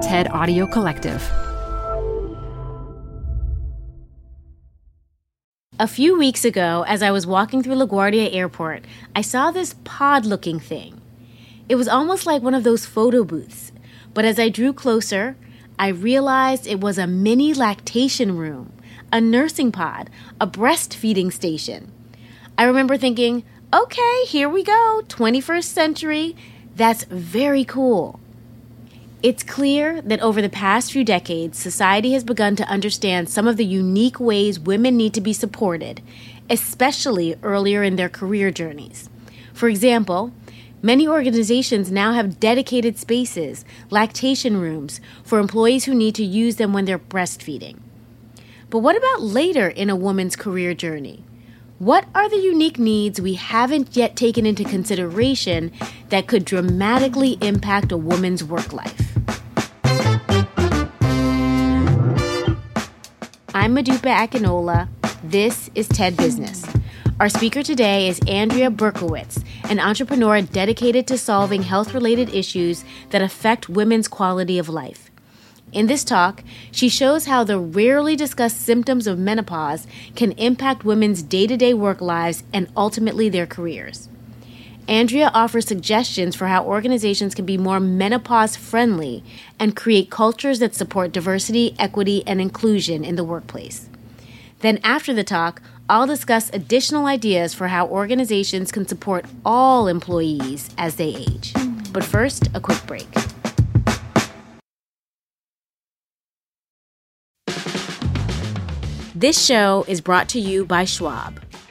TED Audio Collective. A few weeks ago, as I was walking through LaGuardia Airport, I saw this pod looking thing. It was almost like one of those photo booths, but as I drew closer, I realized it was a mini lactation room, a nursing pod, a breastfeeding station. I remember thinking, okay, here we go, 21st century. That's very cool. It's clear that over the past few decades, society has begun to understand some of the unique ways women need to be supported, especially earlier in their career journeys. For example, many organizations now have dedicated spaces, lactation rooms, for employees who need to use them when they're breastfeeding. But what about later in a woman's career journey? What are the unique needs we haven't yet taken into consideration that could dramatically impact a woman's work life? I'm Modupe Akinola. This is TED Business. Our speaker today is Andrea Berchowitz, an entrepreneur dedicated to solving health related issues that affect women's quality of life. In this talk, she shows how the rarely discussed symptoms of menopause can impact women's day to day work lives and ultimately their careers. Andrea offers suggestions for how organizations can be more menopause friendly and create cultures that support diversity, equity, and inclusion in the workplace. Then, after the talk, I'll discuss additional ideas for how organizations can support all employees as they age. But first, a quick break. This show is brought to you by Schwab.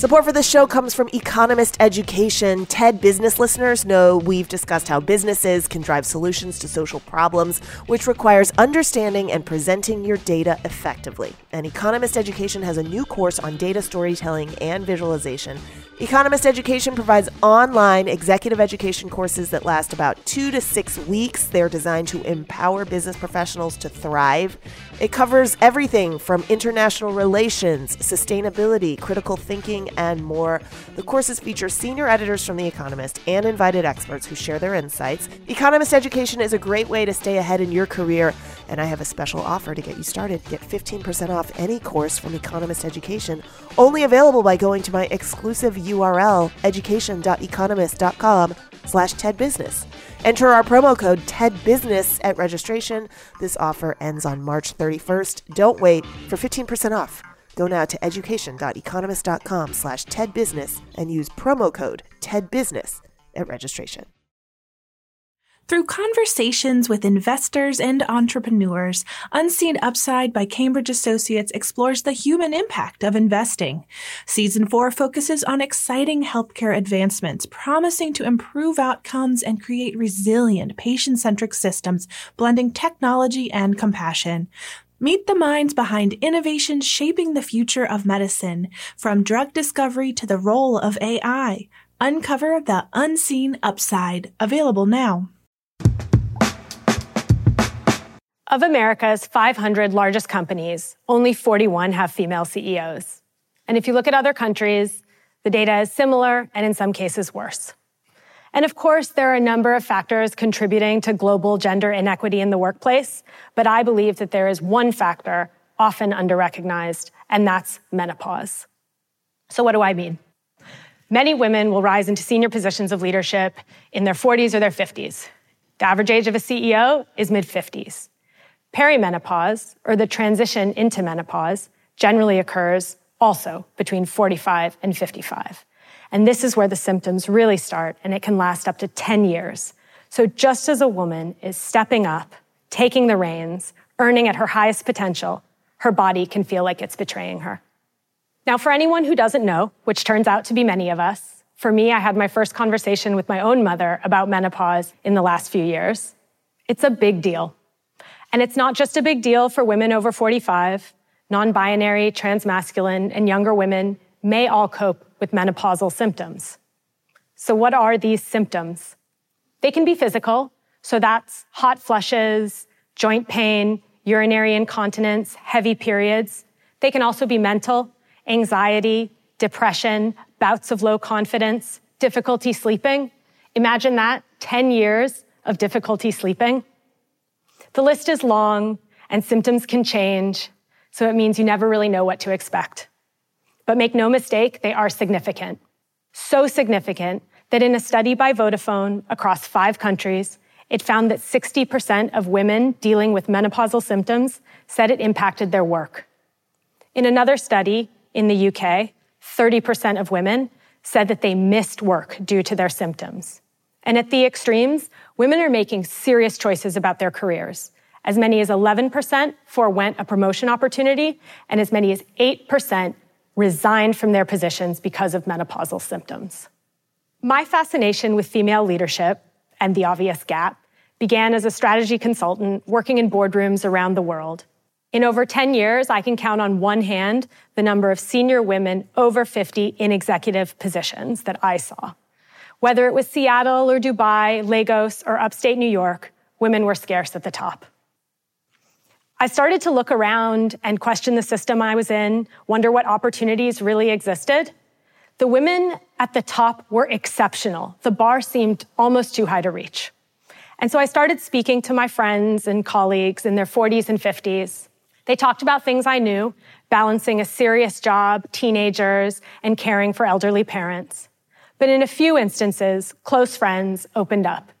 Support for this show comes from Economist Education. TED business listeners know we've discussed how businesses can drive solutions to social problems, which requires understanding and presenting your data effectively. And Economist Education has a new course on data storytelling and visualization. Economist Education provides online executive education courses that last about two to six weeks. They're designed to empower business professionals to thrive. It covers everything from international relations, sustainability, critical thinking, and more. The courses feature senior editors from The Economist and invited experts who share their insights. Economist education is a great way to stay ahead in your career, and I have a special offer to get you started. Get 15% off any course from Economist Education, only available by going to my exclusive URL, education.economist.com slash tedbusiness. Enter our promo code TEDBUSINESS at registration. This offer ends on March 31st. Don't wait for 15% off. Go now to education.economist.com slash tedbusiness and use promo code TEDBUSINESS at registration. Through conversations with investors and entrepreneurs, Unseen Upside by Cambridge Associates explores the human impact of investing. Season 4 focuses on exciting healthcare advancements, promising to improve outcomes and create resilient, patient centric systems, blending technology and compassion. Meet the minds behind innovations shaping the future of medicine, from drug discovery to the role of AI. Uncover the unseen upside, available now. Of America's 500 largest companies, only 41 have female CEOs. And if you look at other countries, the data is similar and in some cases worse. And of course, there are a number of factors contributing to global gender inequity in the workplace, but I believe that there is one factor often underrecognized, and that's menopause. So what do I mean? Many women will rise into senior positions of leadership in their 40s or their 50s. The average age of a CEO is mid 50s. Perimenopause, or the transition into menopause, generally occurs also between 45 and 55. And this is where the symptoms really start, and it can last up to 10 years. So just as a woman is stepping up, taking the reins, earning at her highest potential, her body can feel like it's betraying her. Now, for anyone who doesn't know, which turns out to be many of us, for me, I had my first conversation with my own mother about menopause in the last few years. It's a big deal. And it's not just a big deal for women over 45. Non binary, transmasculine, and younger women may all cope with menopausal symptoms. So, what are these symptoms? They can be physical, so that's hot flushes, joint pain, urinary incontinence, heavy periods. They can also be mental, anxiety, depression, bouts of low confidence, difficulty sleeping. Imagine that 10 years of difficulty sleeping. The list is long and symptoms can change, so it means you never really know what to expect. But make no mistake, they are significant. So significant that in a study by Vodafone across five countries, it found that 60% of women dealing with menopausal symptoms said it impacted their work. In another study in the UK, 30% of women said that they missed work due to their symptoms. And at the extremes, women are making serious choices about their careers. As many as 11% forewent a promotion opportunity, and as many as 8% resigned from their positions because of menopausal symptoms. My fascination with female leadership and the obvious gap began as a strategy consultant working in boardrooms around the world. In over 10 years, I can count on one hand the number of senior women over 50 in executive positions that I saw. Whether it was Seattle or Dubai, Lagos, or upstate New York, women were scarce at the top. I started to look around and question the system I was in, wonder what opportunities really existed. The women at the top were exceptional. The bar seemed almost too high to reach. And so I started speaking to my friends and colleagues in their 40s and 50s. They talked about things I knew, balancing a serious job, teenagers, and caring for elderly parents. But in a few instances, close friends opened up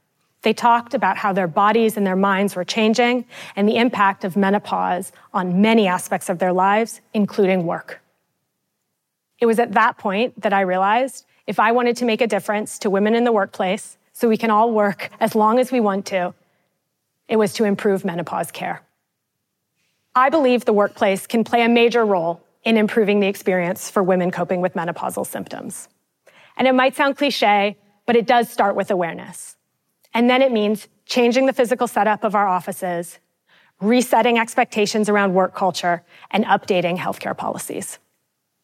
they talked about how their bodies and their minds were changing and the impact of menopause on many aspects of their lives, including work. It was at that point that I realized if I wanted to make a difference to women in the workplace so we can all work as long as we want to, it was to improve menopause care. I believe the workplace can play a major role in improving the experience for women coping with menopausal symptoms. And it might sound cliche, but it does start with awareness. And then it means changing the physical setup of our offices, resetting expectations around work culture, and updating healthcare policies.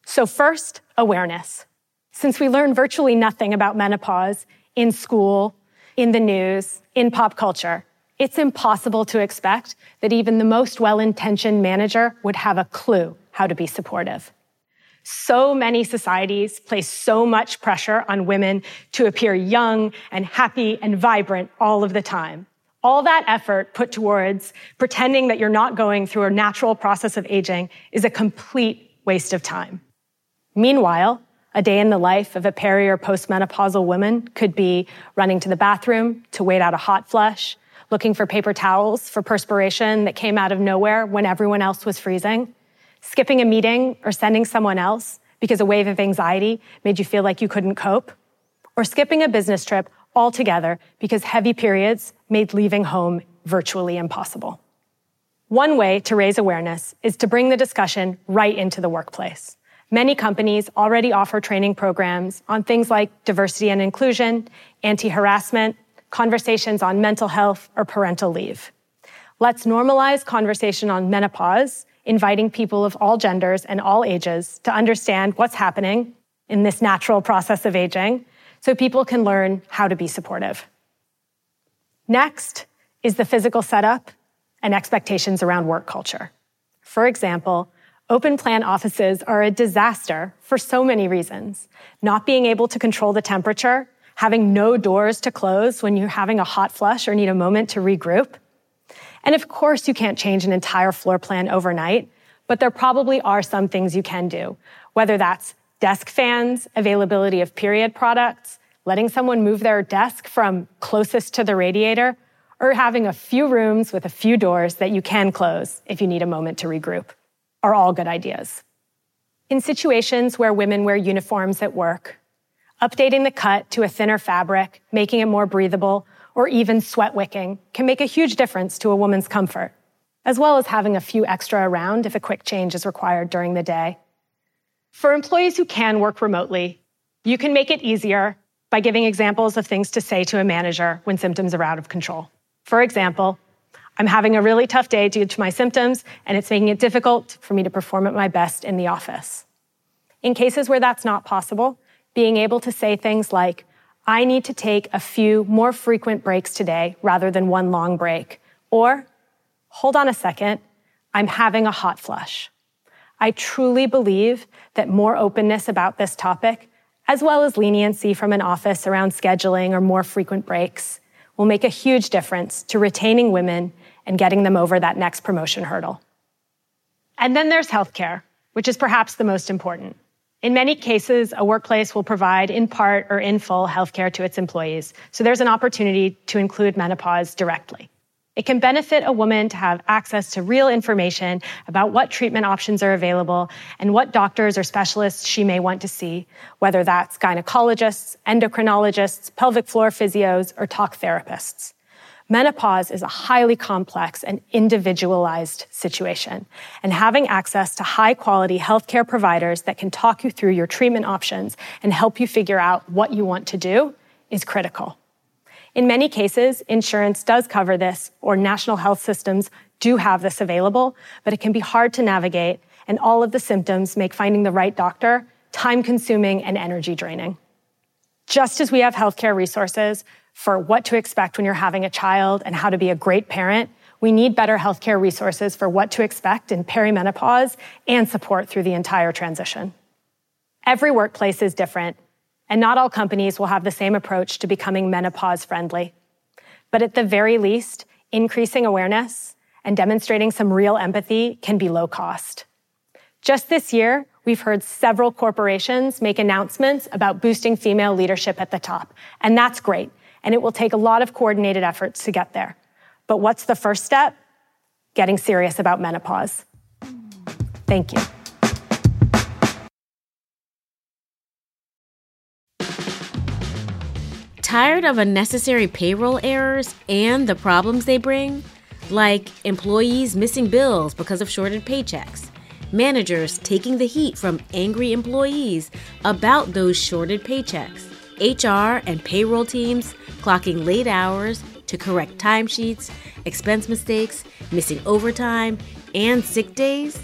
So first, awareness. Since we learn virtually nothing about menopause in school, in the news, in pop culture, it's impossible to expect that even the most well-intentioned manager would have a clue how to be supportive. So many societies place so much pressure on women to appear young and happy and vibrant all of the time. All that effort put towards pretending that you're not going through a natural process of aging is a complete waste of time. Meanwhile, a day in the life of a peri or postmenopausal woman could be running to the bathroom to wait out a hot flush, looking for paper towels for perspiration that came out of nowhere when everyone else was freezing, skipping a meeting or sending someone else because a wave of anxiety made you feel like you couldn't cope, or skipping a business trip altogether because heavy periods made leaving home virtually impossible. One way to raise awareness is to bring the discussion right into the workplace. Many companies already offer training programs on things like diversity and inclusion, anti-harassment, conversations on mental health or parental leave. Let's normalize conversation on menopause inviting people of all genders and all ages to understand what's happening in this natural process of aging so people can learn how to be supportive. Next is the physical setup and expectations around work culture. For example, open plan offices are a disaster for so many reasons. Not being able to control the temperature, having no doors to close when you're having a hot flush or need a moment to regroup, and of course, you can't change an entire floor plan overnight, but there probably are some things you can do, whether that's desk fans, availability of period products, letting someone move their desk from closest to the radiator, or having a few rooms with a few doors that you can close if you need a moment to regroup are all good ideas. In situations where women wear uniforms at work, updating the cut to a thinner fabric, making it more breathable, or even sweat wicking can make a huge difference to a woman's comfort, as well as having a few extra around if a quick change is required during the day. For employees who can work remotely, you can make it easier by giving examples of things to say to a manager when symptoms are out of control. For example, I'm having a really tough day due to my symptoms, and it's making it difficult for me to perform at my best in the office. In cases where that's not possible, being able to say things like, I need to take a few more frequent breaks today rather than one long break, or, hold on a second, I'm having a hot flush. I truly believe that more openness about this topic, as well as leniency from an office around scheduling or more frequent breaks, will make a huge difference to retaining women and getting them over that next promotion hurdle. And then there's healthcare, which is perhaps the most important. In many cases, a workplace will provide in part or in full healthcare to its employees, so there's an opportunity to include menopause directly. It can benefit a woman to have access to real information about what treatment options are available and what doctors or specialists she may want to see, whether that's gynecologists, endocrinologists, pelvic floor physios, or talk therapists. Menopause is a highly complex and individualized situation, and having access to high quality healthcare providers that can talk you through your treatment options and help you figure out what you want to do is critical. In many cases, insurance does cover this, or national health systems do have this available, but it can be hard to navigate, and all of the symptoms make finding the right doctor time consuming and energy draining. Just as we have healthcare resources for what to expect when you're having a child and how to be a great parent, we need better healthcare resources for what to expect in perimenopause and support through the entire transition. Every workplace is different, and not all companies will have the same approach to becoming menopause friendly. But at the very least, increasing awareness and demonstrating some real empathy can be low cost. Just this year, we've heard several corporations make announcements about boosting female leadership at the top, and that's great. And it will take a lot of coordinated efforts to get there. But what's the first step? Getting serious about menopause. Thank you. Tired of unnecessary payroll errors and the problems they bring? Like employees missing bills because of shorted paychecks, managers taking the heat from angry employees about those shorted paychecks, HR and payroll teams clocking late hours to correct timesheets, expense mistakes, missing overtime, and sick days?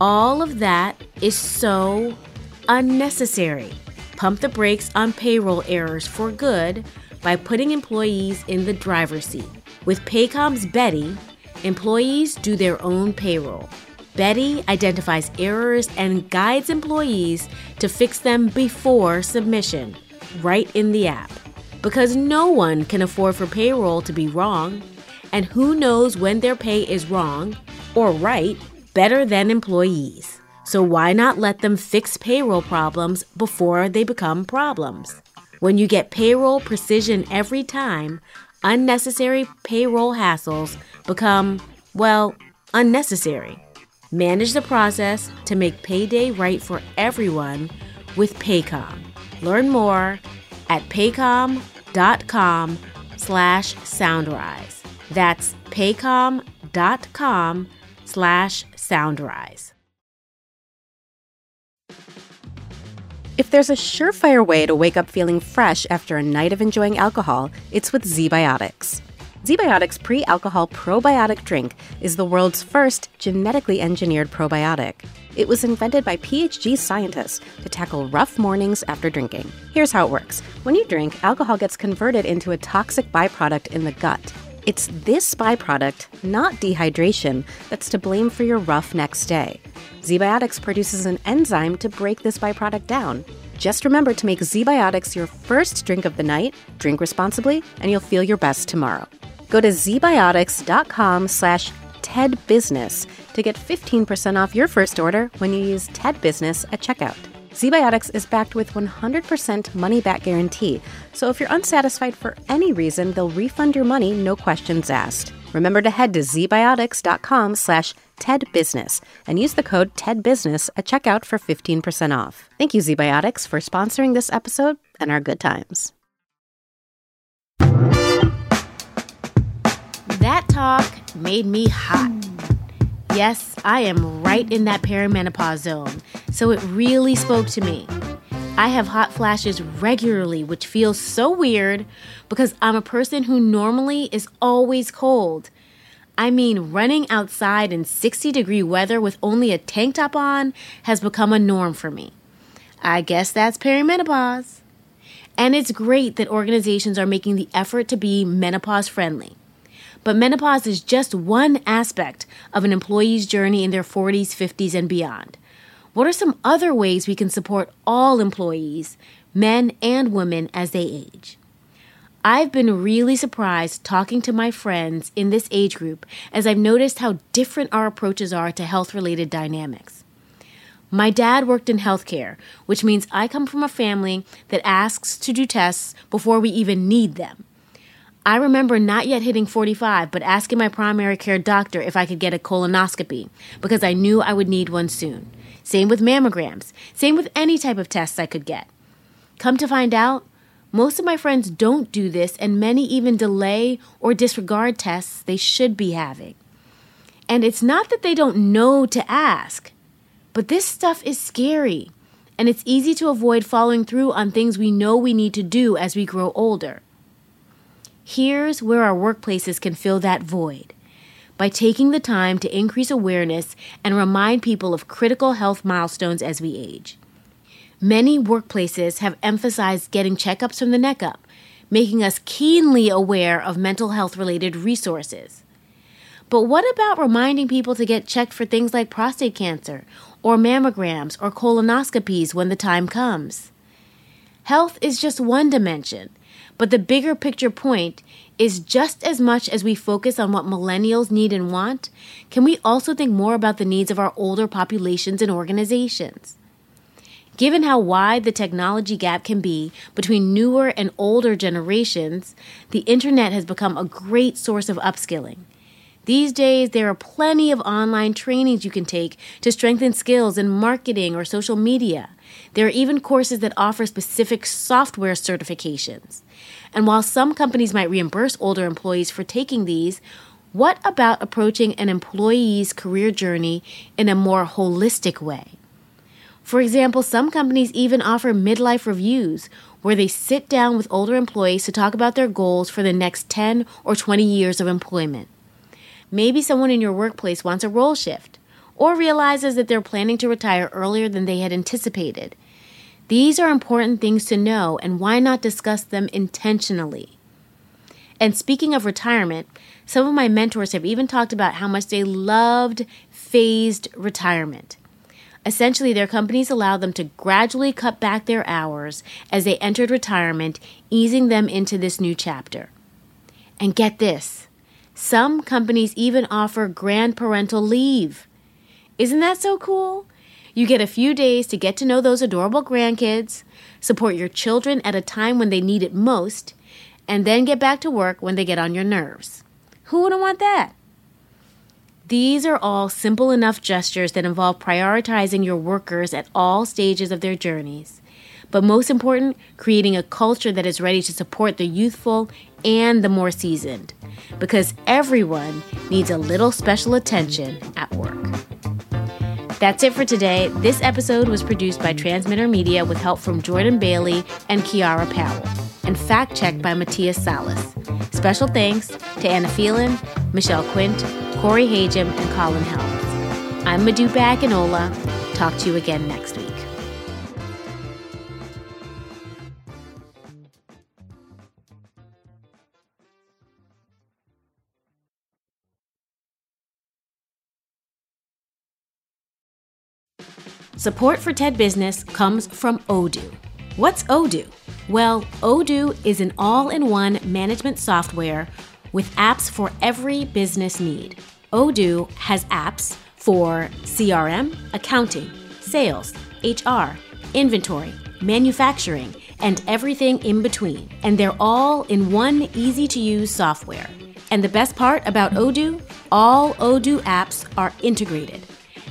All of that is so unnecessary pump the brakes on payroll errors for good by putting employees in the driver's seat. With Paycom's Beti, employees do their own payroll. Beti identifies errors and guides employees to fix them before submission, right in the app. Because no one can afford for payroll to be wrong, and who knows when their pay is wrong or right better than employees. So why not let them fix payroll problems before they become problems? When you get payroll precision every time, unnecessary payroll hassles become, well, unnecessary. Manage the process to make payday right for everyone with Paycom. Learn more at paycom.com slash soundrise. That's paycom.com slash soundrise. If there's a surefire way to wake up feeling fresh after a night of enjoying alcohol, it's with ZBiotics. ZBiotics pre alcohol probiotic drink is the world's first genetically engineered probiotic. It was invented by PhD scientists to tackle rough mornings after drinking. Here's how it works when you drink, alcohol gets converted into a toxic byproduct in the gut. It's this byproduct, not dehydration, that's to blame for your rough next day. ZBiotics produces an enzyme to break this byproduct down. Just remember to make ZBiotics your first drink of the night, drink responsibly, and you'll feel your best tomorrow. Go to zbiotics.com slash TEDBusiness to get 15% off your first order when you use TED Business at checkout. ZBiotics is backed with 100% money back guarantee, so if you're unsatisfied for any reason, they'll refund your money, no questions asked. Remember to head to zbiotics.com slash TEDBusiness and use the code TEDBusiness at checkout for 15% off. Thank you, ZBiotics, for sponsoring this episode and our good times. That talk made me hot. Yes, I am right in that perimenopause zone, so it really spoke to me. I have hot flashes regularly, which feels so weird because I'm a person who normally is always cold. I mean, running outside in 60 degree weather with only a tank top on has become a norm for me. I guess that's perimenopause. And it's great that organizations are making the effort to be menopause friendly. But menopause is just one aspect of an employee's journey in their 40s, 50s, and beyond. What are some other ways we can support all employees, men and women, as they age? I've been really surprised talking to my friends in this age group as I've noticed how different our approaches are to health related dynamics. My dad worked in healthcare, which means I come from a family that asks to do tests before we even need them. I remember not yet hitting 45, but asking my primary care doctor if I could get a colonoscopy because I knew I would need one soon. Same with mammograms. Same with any type of tests I could get. Come to find out, most of my friends don't do this, and many even delay or disregard tests they should be having. And it's not that they don't know to ask, but this stuff is scary, and it's easy to avoid following through on things we know we need to do as we grow older. Here's where our workplaces can fill that void by taking the time to increase awareness and remind people of critical health milestones as we age. Many workplaces have emphasized getting checkups from the neck up, making us keenly aware of mental health related resources. But what about reminding people to get checked for things like prostate cancer, or mammograms, or colonoscopies when the time comes? Health is just one dimension, but the bigger picture point is just as much as we focus on what millennials need and want, can we also think more about the needs of our older populations and organizations? Given how wide the technology gap can be between newer and older generations, the internet has become a great source of upskilling. These days, there are plenty of online trainings you can take to strengthen skills in marketing or social media. There are even courses that offer specific software certifications. And while some companies might reimburse older employees for taking these, what about approaching an employee's career journey in a more holistic way? For example, some companies even offer midlife reviews where they sit down with older employees to talk about their goals for the next 10 or 20 years of employment. Maybe someone in your workplace wants a role shift or realizes that they're planning to retire earlier than they had anticipated. These are important things to know, and why not discuss them intentionally? And speaking of retirement, some of my mentors have even talked about how much they loved phased retirement. Essentially, their companies allowed them to gradually cut back their hours as they entered retirement, easing them into this new chapter. And get this some companies even offer grandparental leave. Isn't that so cool? You get a few days to get to know those adorable grandkids, support your children at a time when they need it most, and then get back to work when they get on your nerves. Who wouldn't want that? These are all simple enough gestures that involve prioritizing your workers at all stages of their journeys. But most important, creating a culture that is ready to support the youthful and the more seasoned. Because everyone needs a little special attention at work. That's it for today. This episode was produced by Transmitter Media with help from Jordan Bailey and Kiara Powell, and fact checked by Matthias Salas. Special thanks to Anna Phelan, Michelle Quint, Corey Hajim, and Colin Helms. I'm Modupe Akinola. Talk to you again next week. Support for TED Business comes from Odoo. What's Odoo? Well, Odoo is an all in one management software with apps for every business need. Odoo has apps for CRM, accounting, sales, HR, inventory, manufacturing, and everything in between. And they're all in one easy to use software. And the best part about Odoo? All Odoo apps are integrated,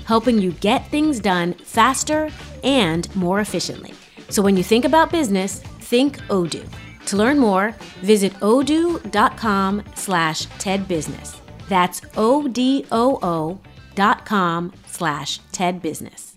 helping you get things done faster and more efficiently. So when you think about business, think Odoo. To learn more, visit odoo.com slash tedbusiness. That's O-D-O-O dot com slash tedbusiness.